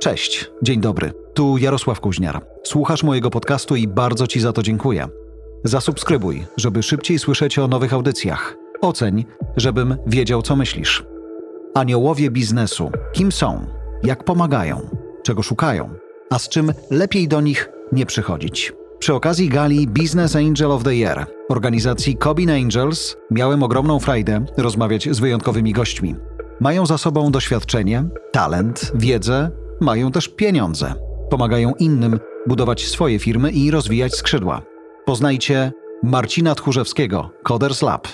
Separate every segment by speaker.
Speaker 1: Cześć, dzień dobry. Tu Jarosław Kuźniar. Słuchasz mojego podcastu i bardzo Ci za to dziękuję. Zasubskrybuj, żeby szybciej słyszeć o nowych audycjach. Oceń, żebym wiedział, co myślisz. Aniołowie biznesu. Kim są? Jak pomagają? Czego szukają? A z czym lepiej do nich nie przychodzić? Przy okazji gali Business Angel of the Year organizacji Cobin Angels miałem ogromną frajdę rozmawiać z wyjątkowymi gośćmi. Mają za sobą doświadczenie, talent, wiedzę, mają też pieniądze. Pomagają innym budować swoje firmy i rozwijać skrzydła. Poznajcie Marcina Tchórzewskiego, Coders Lab.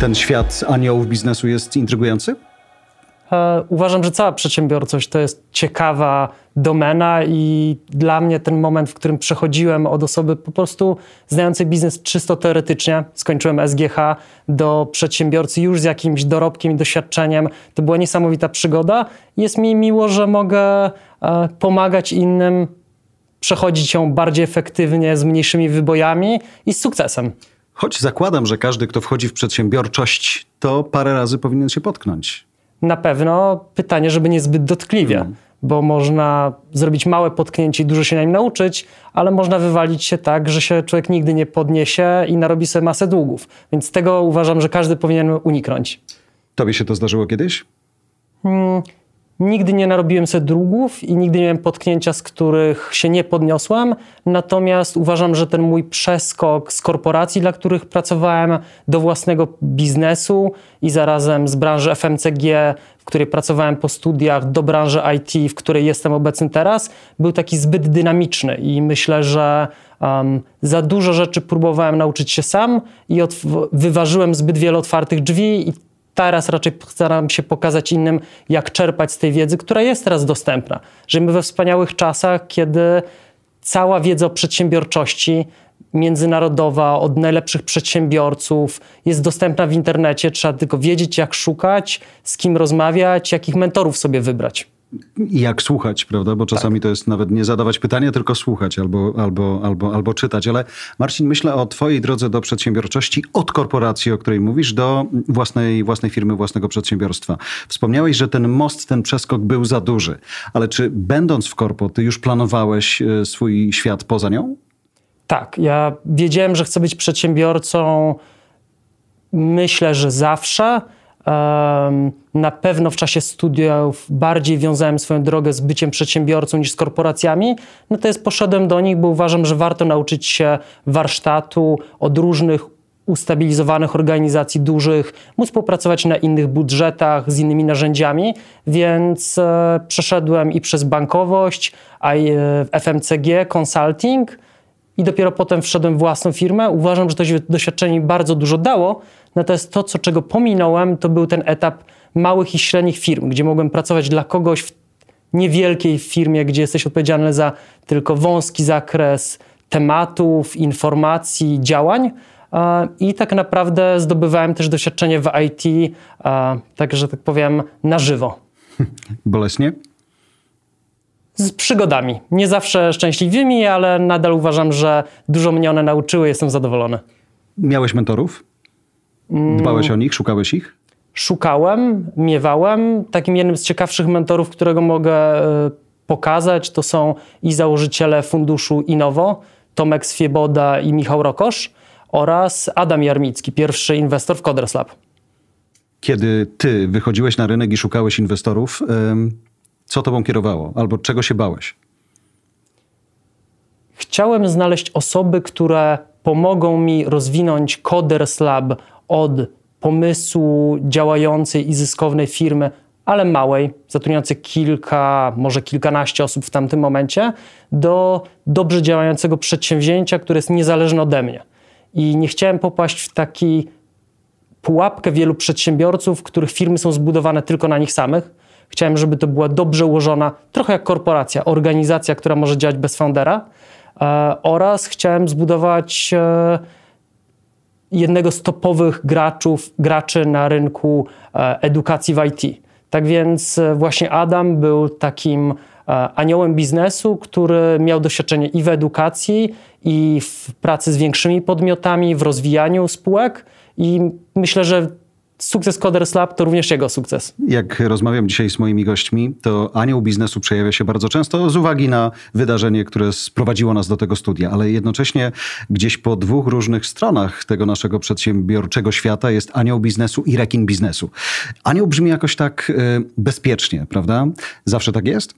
Speaker 1: Ten świat aniołów biznesu jest intrygujący?
Speaker 2: E, uważam, że cała przedsiębiorczość to jest ciekawa domena i dla mnie ten moment, w którym przechodziłem od osoby po prostu znającej biznes czysto teoretycznie, skończyłem SGH, do przedsiębiorcy już z jakimś dorobkiem i doświadczeniem, to była niesamowita przygoda. Jest mi miło, że mogę e, pomagać innym przechodzić ją bardziej efektywnie, z mniejszymi wybojami i z sukcesem.
Speaker 1: Choć zakładam, że każdy, kto wchodzi w przedsiębiorczość, to parę razy powinien się potknąć
Speaker 2: na pewno pytanie, żeby nie zbyt dotkliwie, mm. bo można zrobić małe potknięcie i dużo się na nim nauczyć, ale można wywalić się tak, że się człowiek nigdy nie podniesie i narobi sobie masę długów. Więc tego uważam, że każdy powinien uniknąć.
Speaker 1: Tobie się to zdarzyło kiedyś? Hmm,
Speaker 2: Nigdy nie narobiłem sobie drugów i nigdy nie miałem potknięcia, z których się nie podniosłem. Natomiast uważam, że ten mój przeskok z korporacji, dla których pracowałem, do własnego biznesu i zarazem z branży FMCG, w której pracowałem po studiach, do branży IT, w której jestem obecny teraz, był taki zbyt dynamiczny i myślę, że um, za dużo rzeczy próbowałem nauczyć się sam i wyważyłem zbyt wiele otwartych drzwi i teraz raczej staram się pokazać innym, jak czerpać z tej wiedzy, która jest teraz dostępna. Żyjemy we wspaniałych czasach, kiedy cała wiedza o przedsiębiorczości międzynarodowa, od najlepszych przedsiębiorców jest dostępna w internecie. Trzeba tylko wiedzieć, jak szukać, z kim rozmawiać, jakich mentorów sobie wybrać
Speaker 1: jak słuchać, prawda? Bo czasami tak. to jest nawet nie zadawać pytania, tylko słuchać albo, albo, albo, albo czytać. Ale Marcin, myślę o Twojej drodze do przedsiębiorczości od korporacji, o której mówisz, do własnej, własnej firmy, własnego przedsiębiorstwa. Wspomniałeś, że ten most, ten przeskok był za duży. Ale czy będąc w korpo, Ty już planowałeś e, swój świat poza nią?
Speaker 2: Tak. Ja wiedziałem, że chcę być przedsiębiorcą. Myślę, że zawsze na pewno w czasie studiów bardziej wiązałem swoją drogę z byciem przedsiębiorcą niż z korporacjami. Natomiast poszedłem do nich, bo uważam, że warto nauczyć się warsztatu od różnych ustabilizowanych organizacji dużych, móc współpracować na innych budżetach, z innymi narzędziami, więc e, przeszedłem i przez bankowość, a e, FMCG, consulting i dopiero potem wszedłem w własną firmę. Uważam, że to doświadczenie bardzo dużo dało, Natomiast to, co, czego pominąłem, to był ten etap małych i średnich firm, gdzie mogłem pracować dla kogoś w niewielkiej firmie, gdzie jesteś odpowiedzialny za tylko wąski zakres tematów, informacji, działań. I tak naprawdę zdobywałem też doświadczenie w IT, także tak powiem, na żywo.
Speaker 1: Boleśnie?
Speaker 2: Z przygodami. Nie zawsze szczęśliwymi, ale nadal uważam, że dużo mnie one nauczyły, jestem zadowolony.
Speaker 1: Miałeś mentorów? Dbałeś o nich, szukałeś ich?
Speaker 2: Szukałem, miewałem. Takim jednym z ciekawszych mentorów, którego mogę e, pokazać, to są i założyciele funduszu Inowo, Tomek Swieboda i Michał Rokosz oraz Adam Jarmicki, pierwszy inwestor w Coders Lab.
Speaker 1: Kiedy ty wychodziłeś na rynek i szukałeś inwestorów, co tobą kierowało albo czego się bałeś?
Speaker 2: Chciałem znaleźć osoby, które pomogą mi rozwinąć Coders Lab od pomysłu działającej i zyskownej firmy, ale małej, zatrudniającej kilka, może kilkanaście osób w tamtym momencie, do dobrze działającego przedsięwzięcia, które jest niezależne ode mnie. I nie chciałem popaść w taki pułapkę wielu przedsiębiorców, których firmy są zbudowane tylko na nich samych. Chciałem, żeby to była dobrze ułożona, trochę jak korporacja, organizacja, która może działać bez foundera. E, oraz chciałem zbudować e, jednego z topowych graczów, graczy na rynku e, edukacji w IT. Tak więc właśnie Adam był takim aniołem biznesu, który miał doświadczenie i w edukacji, i w pracy z większymi podmiotami, w rozwijaniu spółek. I myślę, że sukces Coders Lab to również jego sukces.
Speaker 1: Jak rozmawiam dzisiaj z moimi gośćmi, to anioł biznesu przejawia się bardzo często z uwagi na wydarzenie, które sprowadziło nas do tego studia, ale jednocześnie gdzieś po dwóch różnych stronach tego naszego przedsiębiorczego świata jest anioł biznesu i rekin biznesu. Anioł brzmi jakoś tak y, bezpiecznie, prawda? Zawsze tak jest?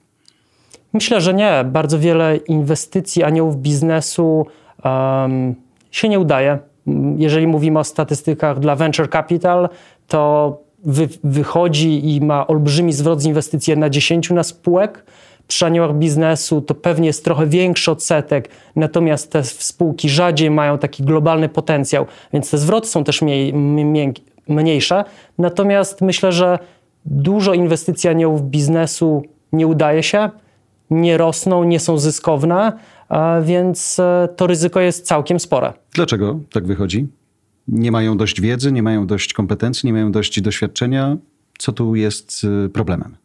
Speaker 2: Myślę, że nie. Bardzo wiele inwestycji aniołów biznesu um, się nie udaje jeżeli mówimy o statystykach dla venture capital, to wy, wychodzi i ma olbrzymi zwrot z inwestycji na 10 na spółek. Przy aniołach biznesu to pewnie jest trochę większy odsetek, natomiast te spółki rzadziej mają taki globalny potencjał, więc te zwroty są też mniej, mniej, mniejsze. Natomiast myślę, że dużo inwestycji aniołów biznesu nie udaje się, nie rosną, nie są zyskowne, więc e, to ryzyko jest całkiem spore.
Speaker 1: Dlaczego tak wychodzi? Nie mają dość wiedzy, nie mają dość kompetencji, nie mają dość doświadczenia. Co tu jest e, problemem?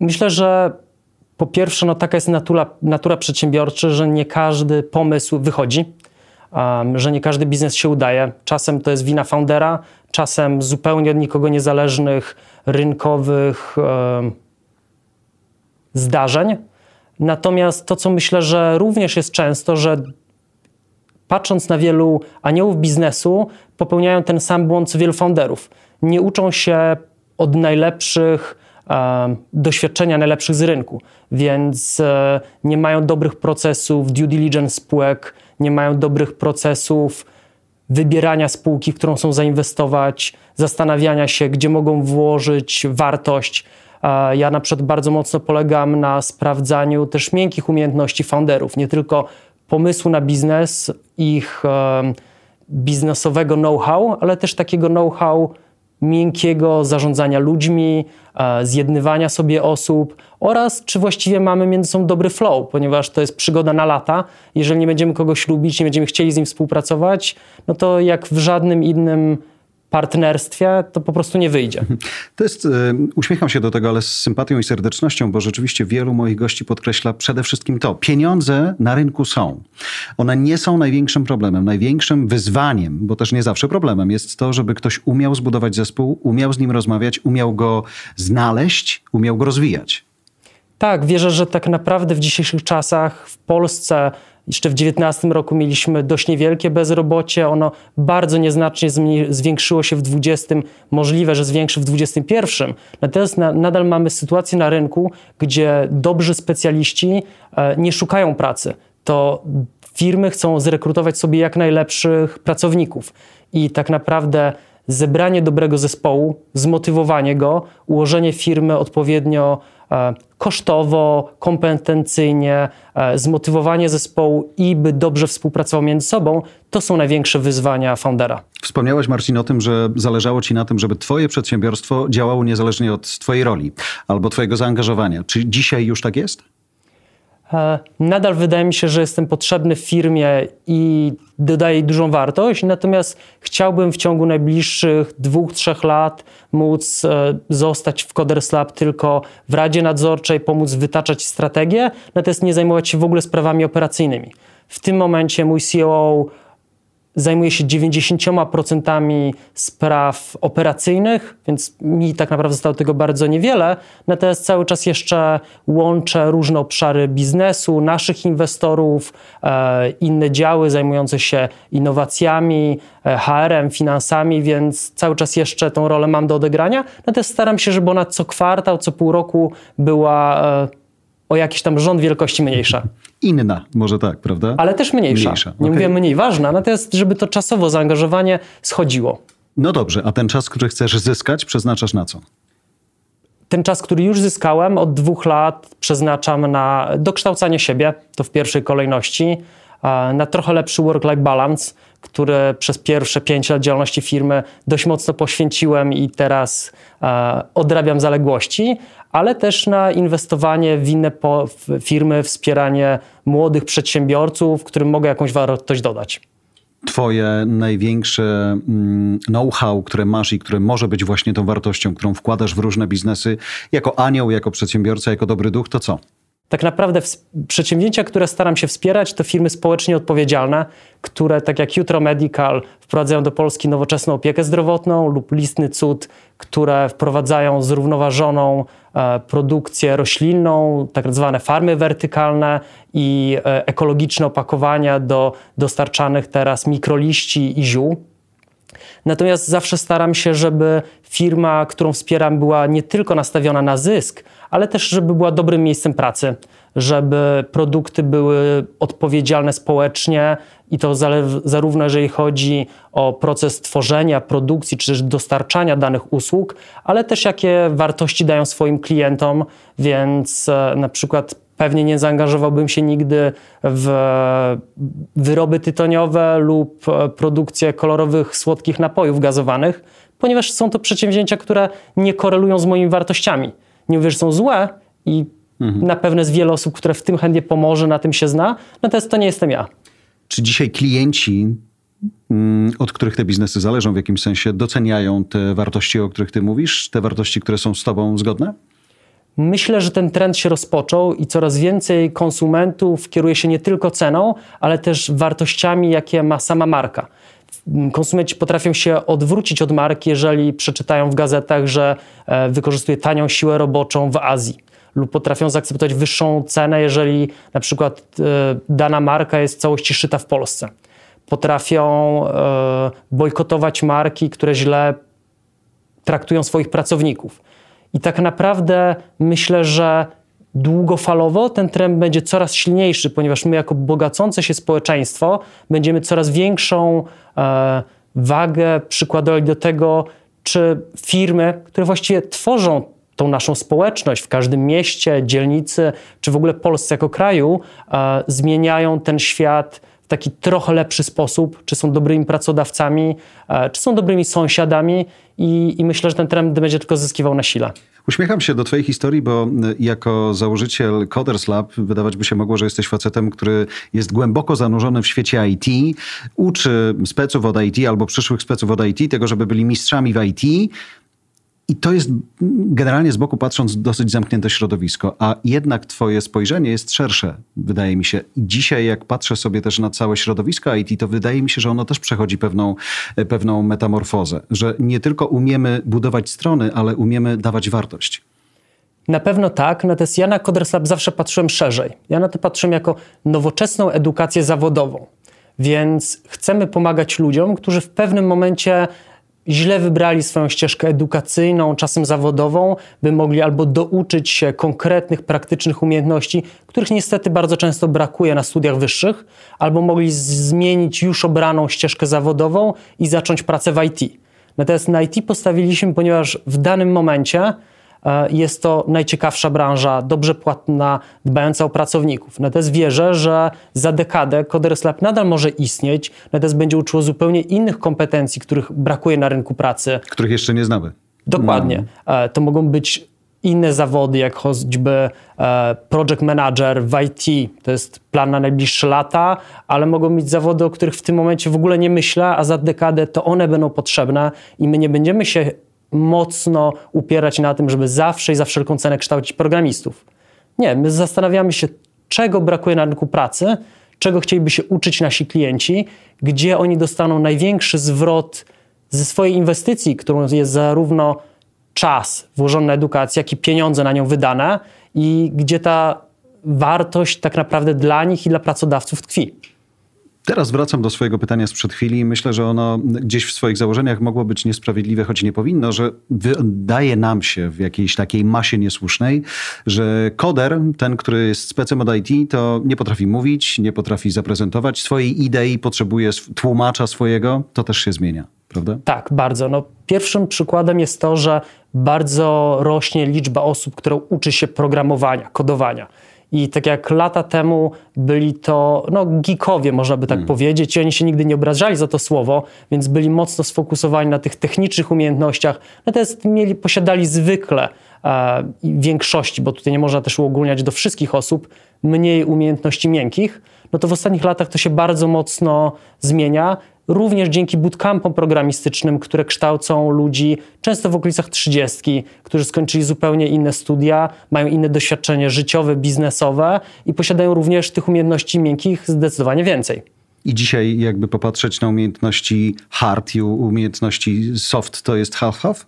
Speaker 2: Myślę, że po pierwsze, no taka jest natura, natura przedsiębiorcza, że nie każdy pomysł wychodzi, um, że nie każdy biznes się udaje. Czasem to jest wina foundera, czasem zupełnie od nikogo niezależnych rynkowych um, zdarzeń. Natomiast to, co myślę, że również jest często, że patrząc na wielu aniołów biznesu, popełniają ten sam błąd co wielu founderów. Nie uczą się od najlepszych e, doświadczenia najlepszych z rynku, więc e, nie mają dobrych procesów due diligence spółek, nie mają dobrych procesów wybierania spółki, w którą chcą zainwestować, zastanawiania się, gdzie mogą włożyć wartość. Ja na przykład bardzo mocno polegam na sprawdzaniu też miękkich umiejętności founderów, nie tylko pomysłu na biznes, ich biznesowego know-how, ale też takiego know-how miękkiego zarządzania ludźmi, e, zjednywania sobie osób oraz czy właściwie mamy między sobą dobry flow, ponieważ to jest przygoda na lata. Jeżeli nie będziemy kogoś lubić, nie będziemy chcieli z nim współpracować, no to jak w żadnym innym partnerstwie, to po prostu nie wyjdzie.
Speaker 1: To jest, e, uśmiecham się do tego, ale z sympatią i serdecznością, bo rzeczywiście wielu moich gości podkreśla przede wszystkim to. Pieniądze na rynku są. One nie są największym problemem. Największym wyzwaniem, bo też nie zawsze problemem, jest to, żeby ktoś umiał zbudować zespół, umiał z nim rozmawiać, umiał go znaleźć, umiał go rozwijać.
Speaker 2: Tak, wierzę, że tak naprawdę w dzisiejszych czasach w Polsce jeszcze w 2019 roku mieliśmy dość niewielkie bezrobocie, ono bardzo nieznacznie zwiększyło się w 2020, możliwe, że zwiększy w 2021. Natomiast na, nadal mamy sytuację na rynku, gdzie dobrzy specjaliści e, nie szukają pracy. To firmy chcą zrekrutować sobie jak najlepszych pracowników i tak naprawdę zebranie dobrego zespołu, zmotywowanie go, ułożenie firmy odpowiednio E, kosztowo, kompetencyjnie, e, zmotywowanie zespołu i by dobrze współpracował między sobą, to są największe wyzwania foundera.
Speaker 1: Wspomniałeś, Marcin, o tym, że zależało ci na tym, żeby twoje przedsiębiorstwo działało niezależnie od twojej roli albo twojego zaangażowania. Czy dzisiaj już tak jest?
Speaker 2: E, nadal wydaje mi się, że jestem potrzebny firmie i dodaję dużą wartość, natomiast chciałbym w ciągu najbliższych dwóch, trzech lat móc e, zostać w Coders Lab tylko w Radzie Nadzorczej, pomóc wytaczać strategię, natomiast nie zajmować się w ogóle sprawami operacyjnymi. W tym momencie mój CEO zajmuję się 90% spraw operacyjnych, więc mi tak naprawdę zostało tego bardzo niewiele. Natomiast cały czas jeszcze łączę różne obszary biznesu, naszych inwestorów, e, inne działy zajmujące się innowacjami, e, HR-em, finansami, więc cały czas jeszcze tą rolę mam do odegrania. Natomiast staram się, żeby ona co kwartał, co pół roku była e, o jakiś tam rząd wielkości mniejsza.
Speaker 1: Inna, może tak, prawda?
Speaker 2: Ale też mniejsza. mniejsza. Nie okay. mówię mniej ważna, natomiast żeby to czasowo zaangażowanie schodziło.
Speaker 1: No dobrze, a ten czas, który chcesz zyskać, przeznaczasz na co?
Speaker 2: Ten czas, który już zyskałem od dwóch lat, przeznaczam na dokształcanie siebie, to w pierwszej kolejności, na trochę lepszy work-life balance, który przez pierwsze pięć lat działalności firmy dość mocno poświęciłem i teraz odrabiam zaległości, ale też na inwestowanie w inne firmy, wspieranie młodych przedsiębiorców, którym mogę jakąś wartość dodać.
Speaker 1: Twoje największe mm, know-how, które masz i które może być właśnie tą wartością, którą wkładasz w różne biznesy, jako anioł, jako przedsiębiorca, jako dobry duch, to co?
Speaker 2: Tak naprawdę przedsięwzięcia, które staram się wspierać, to firmy społecznie odpowiedzialne, które tak jak Jutro Medical wprowadzają do Polski nowoczesną opiekę zdrowotną lub Listny Cud, które wprowadzają zrównoważoną produkcję roślinną, tak zwane farmy wertykalne i e, ekologiczne opakowania do dostarczanych teraz mikroliści i ziół. Natomiast zawsze staram się, żeby firma, którą wspieram, była nie tylko nastawiona na zysk, ale też, żeby była dobrym miejscem pracy, żeby produkty były odpowiedzialne społecznie i to zarówno jeżeli chodzi o proces tworzenia, produkcji czy też dostarczania danych usług, ale też jakie wartości dają swoim klientom, więc e, na przykład pewnie nie zaangażowałbym się nigdy w wyroby tytoniowe lub e, produkcję kolorowych, słodkich napojów gazowanych, ponieważ są to przedsięwzięcia, które nie korelują z moimi wartościami. Nie mówię, że są złe i mhm. na pewno jest wiele osób, które w tym chętnie pomoże, na tym się zna, natomiast to nie jestem ja.
Speaker 1: Czy dzisiaj klienci, mm, od których te biznesy zależą w jakimś sensie, doceniają te wartości, o których ty mówisz, te wartości, które są z tobą zgodne?
Speaker 2: Myślę, że ten trend się rozpoczął i coraz więcej konsumentów kieruje się nie tylko ceną, ale też wartościami, jakie ma sama marka. Konsumenci potrafią się odwrócić od marki, jeżeli przeczytają w gazetach, że e, wykorzystuje tanią siłę roboczą w Azji lub potrafią zaakceptować wyższą cenę, jeżeli na przykład e, dana marka jest w całości szyta w Polsce. Potrafią e, bojkotować marki, które źle traktują swoich pracowników. I tak naprawdę myślę, że długofalowo ten trend będzie coraz silniejszy, ponieważ my, jako bogacące się społeczeństwo, będziemy coraz większą e, wagę przykładali do tego, czy firmy, które właściwie tworzą tą naszą społeczność w każdym mieście, dzielnicy, czy w ogóle Polsce jako kraju, e, zmieniają ten świat w taki trochę lepszy sposób, czy są dobrymi pracodawcami, e, czy są dobrymi sąsiadami i, i myślę, że ten trend będzie tylko zyskiwał na sile.
Speaker 1: Uśmiecham się do Twojej historii, bo jako założyciel Coders Lab wydawać by się mogło, że jesteś facetem, który jest głęboko zanurzony w świecie IT, uczy speców od IT albo przyszłych speców od IT tego, żeby byli mistrzami w IT, i to jest generalnie z boku patrząc dosyć zamknięte środowisko, a jednak twoje spojrzenie jest szersze, wydaje mi się. Dzisiaj jak patrzę sobie też na całe środowisko IT, to wydaje mi się, że ono też przechodzi pewną, pewną metamorfozę, że nie tylko umiemy budować strony, ale umiemy dawać wartość.
Speaker 2: Na pewno tak, natomiast ja na Coders Lab zawsze patrzyłem szerzej. Ja na to patrzyłem jako nowoczesną edukację zawodową. Więc chcemy pomagać ludziom, którzy w pewnym momencie źle wybrali swoją ścieżkę edukacyjną, czasem zawodową, by mogli albo douczyć się konkretnych, praktycznych umiejętności, których niestety bardzo często brakuje na studiach wyższych, albo mogli zmienić już obraną ścieżkę zawodową i zacząć pracę w IT. Natomiast na IT postawiliśmy, ponieważ w danym momencie jest to najciekawsza branża, dobrze płatna, dbająca o pracowników. Natomiast wierzę, że za dekadę Coders Lab nadal może istnieć, natomiast będzie uczyło zupełnie innych kompetencji, których brakuje na rynku pracy.
Speaker 1: Których jeszcze nie znamy.
Speaker 2: Dokładnie. No. To mogą być inne zawody, jak choćby e, project manager w IT, to jest plan na najbliższe lata, ale mogą być zawody, o których w tym momencie w ogóle nie myślę, a za dekadę to one będą potrzebne i my nie będziemy się mocno upierać na tym, żeby zawsze i za wszelką cenę kształcić programistów. Nie, my zastanawiamy się, czego brakuje na rynku pracy, czego chcieliby się uczyć nasi klienci, gdzie oni dostaną największy zwrot ze swojej inwestycji, którą jest zarówno czas włożony na edukację, jak i pieniądze na nią wydane i gdzie ta wartość tak naprawdę dla nich i dla pracodawców tkwi.
Speaker 1: Teraz wracam do swojego pytania sprzed chwili i myślę, że ono gdzieś w swoich założeniach mogło być niesprawiedliwe, choć nie powinno, że wydaje nam się w jakiejś takiej masie niesłusznej, że koder, ten, który jest specem od IT, to nie potrafi mówić, nie potrafi zaprezentować swojej idei, potrzebuje tłumacza swojego. To też się zmienia, prawda?
Speaker 2: Tak, bardzo. No, pierwszym przykładem jest to, że bardzo rośnie liczba osób, które uczy się programowania, kodowania. I tak jak lata temu byli to no, geekowie, można by tak hmm. powiedzieć, i oni się nigdy nie obrażali za to słowo, więc byli mocno sfokusowani na tych technicznych umiejętnościach. Natomiast mieli, posiadali zwykle e, większości, bo tutaj nie można też uogólniać do wszystkich osób, mniej umiejętności miękkich. No to w ostatnich latach to się bardzo mocno zmienia. Również dzięki bootcampom programistycznym, które kształcą ludzi często w okolicach trzydziestki, którzy skończyli zupełnie inne studia, mają inne doświadczenie życiowe, biznesowe i posiadają również tych umiejętności miękkich zdecydowanie więcej.
Speaker 1: I dzisiaj jakby popatrzeć na umiejętności hard i umiejętności soft, to jest half-half?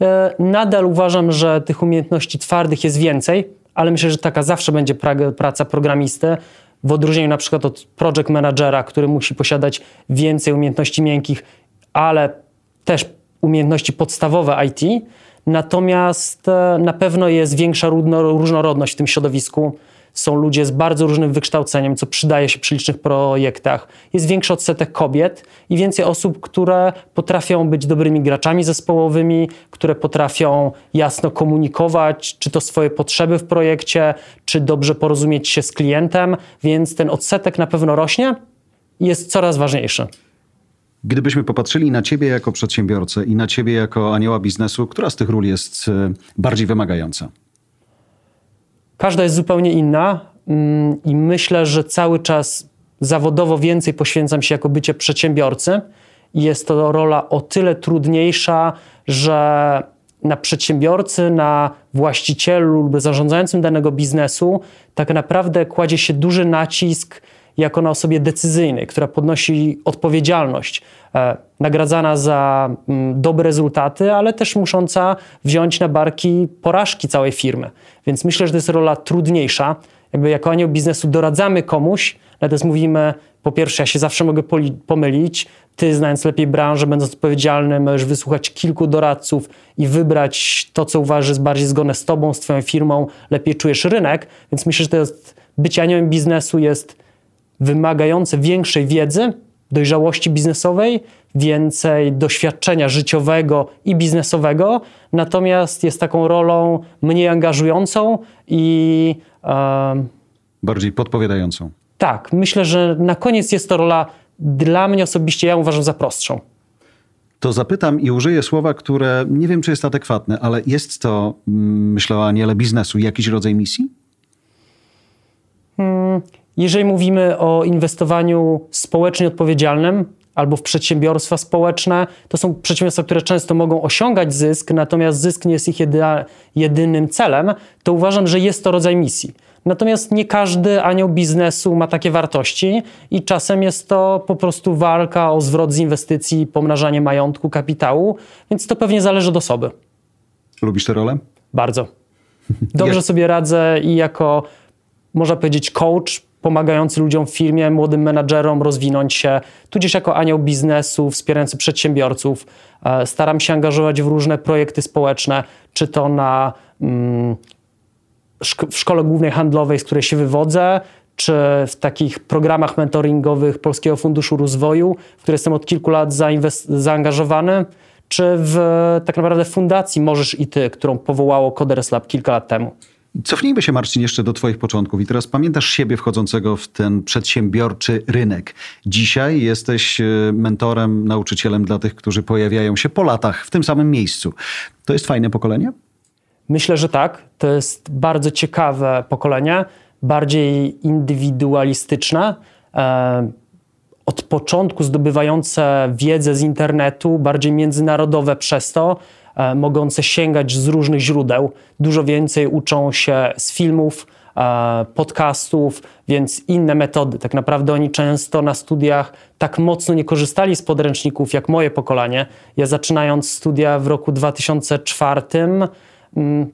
Speaker 2: E, nadal uważam, że tych umiejętności twardych jest więcej, ale myślę, że taka zawsze będzie praca programisty, w odróżnieniu na przykład od project managera, który musi posiadać więcej umiejętności miękkich, ale też umiejętności podstawowe IT. Natomiast e, na pewno jest większa różnorodność w tym środowisku są ludzie z bardzo różnym wykształceniem, co przydaje się przy licznych projektach. Jest większy odsetek kobiet i więcej osób, które potrafią być dobrymi graczami zespołowymi, które potrafią jasno komunikować, czy to swoje potrzeby w projekcie, czy dobrze porozumieć się z klientem, więc ten odsetek na pewno rośnie i jest coraz ważniejszy.
Speaker 1: Gdybyśmy popatrzyli na Ciebie jako przedsiębiorcę i na Ciebie jako anioła biznesu, która z tych ról jest e, bardziej wymagająca?
Speaker 2: Każda jest zupełnie inna mm, i myślę, że cały czas zawodowo więcej poświęcam się jako bycie przedsiębiorcy. Jest to rola o tyle trudniejsza, że na przedsiębiorcy, na właścicielu lub zarządzającym danego biznesu tak naprawdę kładzie się duży nacisk jako na osobie decyzyjnej, która podnosi odpowiedzialność, nagradzana za mm, dobre rezultaty, ale też musząca wziąć na barki porażki całej firmy. Więc myślę, że to jest rola trudniejsza. Jakby jako anioł biznesu doradzamy komuś, natomiast mówimy, po pierwsze, ja się zawsze mogę pomylić. Ty, znając lepiej branżę, będąc odpowiedzialny, możesz wysłuchać kilku doradców i wybrać to, co uważasz jest bardziej zgodne z tobą, z twoją firmą, lepiej czujesz rynek. Więc myślę, że to jest, bycie aniołem biznesu jest wymagające większej wiedzy, dojrzałości biznesowej, więcej doświadczenia życiowego i biznesowego, natomiast jest taką rolą mniej angażującą i.
Speaker 1: E, Bardziej podpowiadającą.
Speaker 2: Tak, myślę, że na koniec jest to rola dla mnie osobiście, ja uważam za prostszą.
Speaker 1: To zapytam i użyję słowa, które nie wiem, czy jest adekwatne, ale jest to, mm, myślę o aniele biznesu, jakiś rodzaj misji?
Speaker 2: Hmm, jeżeli mówimy o inwestowaniu społecznie odpowiedzialnym albo w przedsiębiorstwa społeczne, to są przedsiębiorstwa, które często mogą osiągać zysk, natomiast zysk nie jest ich jedynym celem, to uważam, że jest to rodzaj misji. Natomiast nie każdy anioł biznesu ma takie wartości i czasem jest to po prostu walka o zwrot z inwestycji, pomnażanie majątku, kapitału, więc to pewnie zależy od osoby.
Speaker 1: Lubisz tę rolę?
Speaker 2: Bardzo. Dobrze sobie radzę i jako, można powiedzieć, coach pomagający ludziom w firmie, młodym menadżerom rozwinąć się, tudzież jako anioł biznesu, wspierający przedsiębiorców. E, staram się angażować w różne projekty społeczne, czy to na, mm, w Szkole Głównej Handlowej, z której się wywodzę, czy w takich programach mentoringowych Polskiego Funduszu Rozwoju, w które jestem od kilku lat zaangażowany, czy w tak naprawdę fundacji Możesz i Ty, którą powołało Coderes Lab kilka lat temu.
Speaker 1: Cofnijmy się, Marcin, jeszcze do Twoich początków. I teraz pamiętasz siebie wchodzącego w ten przedsiębiorczy rynek. Dzisiaj jesteś e, mentorem, nauczycielem dla tych, którzy pojawiają się po latach w tym samym miejscu. To jest fajne pokolenie?
Speaker 2: Myślę, że tak. To jest bardzo ciekawe pokolenie, bardziej indywidualistyczne. E, od początku zdobywające wiedzę z internetu, bardziej międzynarodowe przez to mogące sięgać z różnych źródeł. Dużo więcej uczą się z filmów, e, podcastów, więc inne metody. Tak naprawdę oni często na studiach tak mocno nie korzystali z podręczników jak moje pokolenie. Ja zaczynając studia w roku 2004 mm,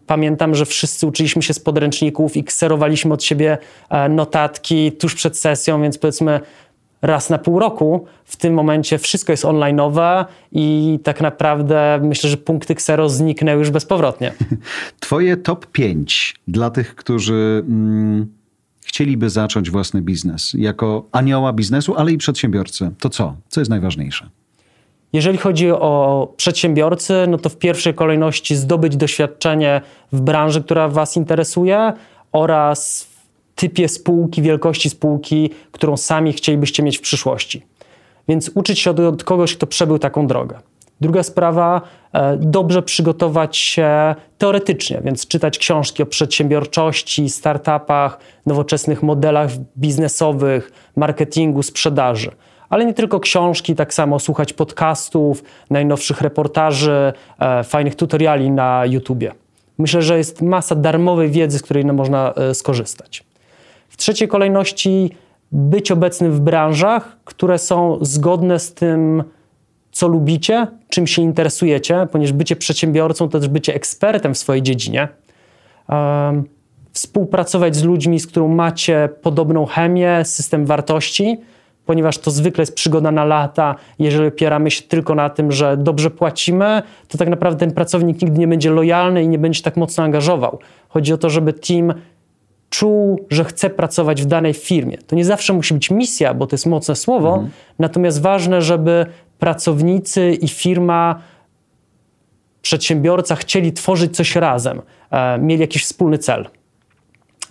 Speaker 2: Pamiętam, że wszyscy uczyliśmy się z podręczników i kserowaliśmy od siebie e, notatki tuż przed sesją, więc powiedzmy raz na pół roku. W tym momencie wszystko jest online'owe i tak naprawdę myślę, że punkty Xero zniknęły już bezpowrotnie.
Speaker 1: Twoje top 5 dla tych, którzy mm, chcieliby zacząć własny biznes jako anioła biznesu, ale i przedsiębiorcy. To co? Co jest najważniejsze?
Speaker 2: Jeżeli chodzi o przedsiębiorcy, no to w pierwszej kolejności zdobyć doświadczenie w branży, która Was interesuje oraz typie spółki, wielkości spółki, którą sami chcielibyście mieć w przyszłości. Więc uczyć się od, od kogoś, kto przebył taką drogę. Druga sprawa, e, dobrze przygotować się teoretycznie, więc czytać książki o przedsiębiorczości, startupach, nowoczesnych modelach biznesowych, marketingu, sprzedaży. ale nie tylko książki, tak samo słuchać podcastów, najnowszych reportaży, e, fajnych tutoriali na YouTubie. Myślę, że jest masa darmowej wiedzy, z której można e, skorzystać. W trzeciej kolejności być obecnym w branżach, które są zgodne z tym, co lubicie, czym się interesujecie, ponieważ bycie przedsiębiorcą to też bycie ekspertem w swojej dziedzinie. Um, współpracować z ludźmi, z którą macie podobną chemię, system wartości, ponieważ to zwykle jest przygoda na lata. Jeżeli opieramy się tylko na tym, że dobrze płacimy, to tak naprawdę ten pracownik nigdy nie będzie lojalny i nie będzie tak mocno angażował. Chodzi o to, żeby team czuł, że chce pracować w danej firmie. To nie zawsze musi być misja, bo to jest mocne słowo, mhm. natomiast ważne, żeby pracownicy i firma, przedsiębiorca chcieli tworzyć coś razem, e, mieli jakiś wspólny cel.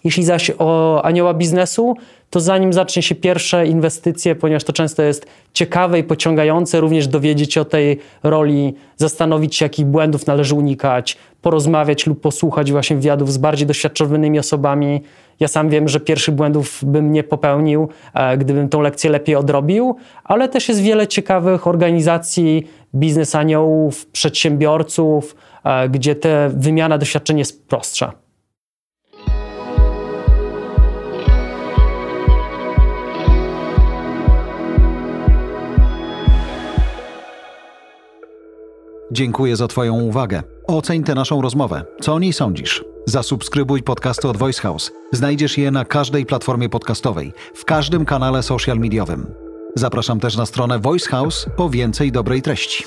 Speaker 2: Jeśli zaś o anioła biznesu, to zanim zacznie się pierwsze inwestycje, ponieważ to często jest ciekawe i pociągające, również dowiedzieć się o tej roli, zastanowić się, jakich błędów należy unikać, porozmawiać lub posłuchać właśnie wywiadów z bardziej doświadczonymi osobami. Ja sam wiem, że pierwszych błędów bym nie popełnił, e, gdybym tą lekcję lepiej odrobił, ale też jest wiele ciekawych organizacji, biznes aniołów, przedsiębiorców, e, gdzie ta wymiana doświadczeń jest prostsza.
Speaker 1: Dziękuję za Twoją uwagę. Oceń tę naszą rozmowę. Co o niej sądzisz? Zasubskrybuj podcasty od Voice House. Znajdziesz je na każdej platformie podcastowej, w każdym kanale social mediowym. Zapraszam też na stronę Voice House po więcej dobrej treści.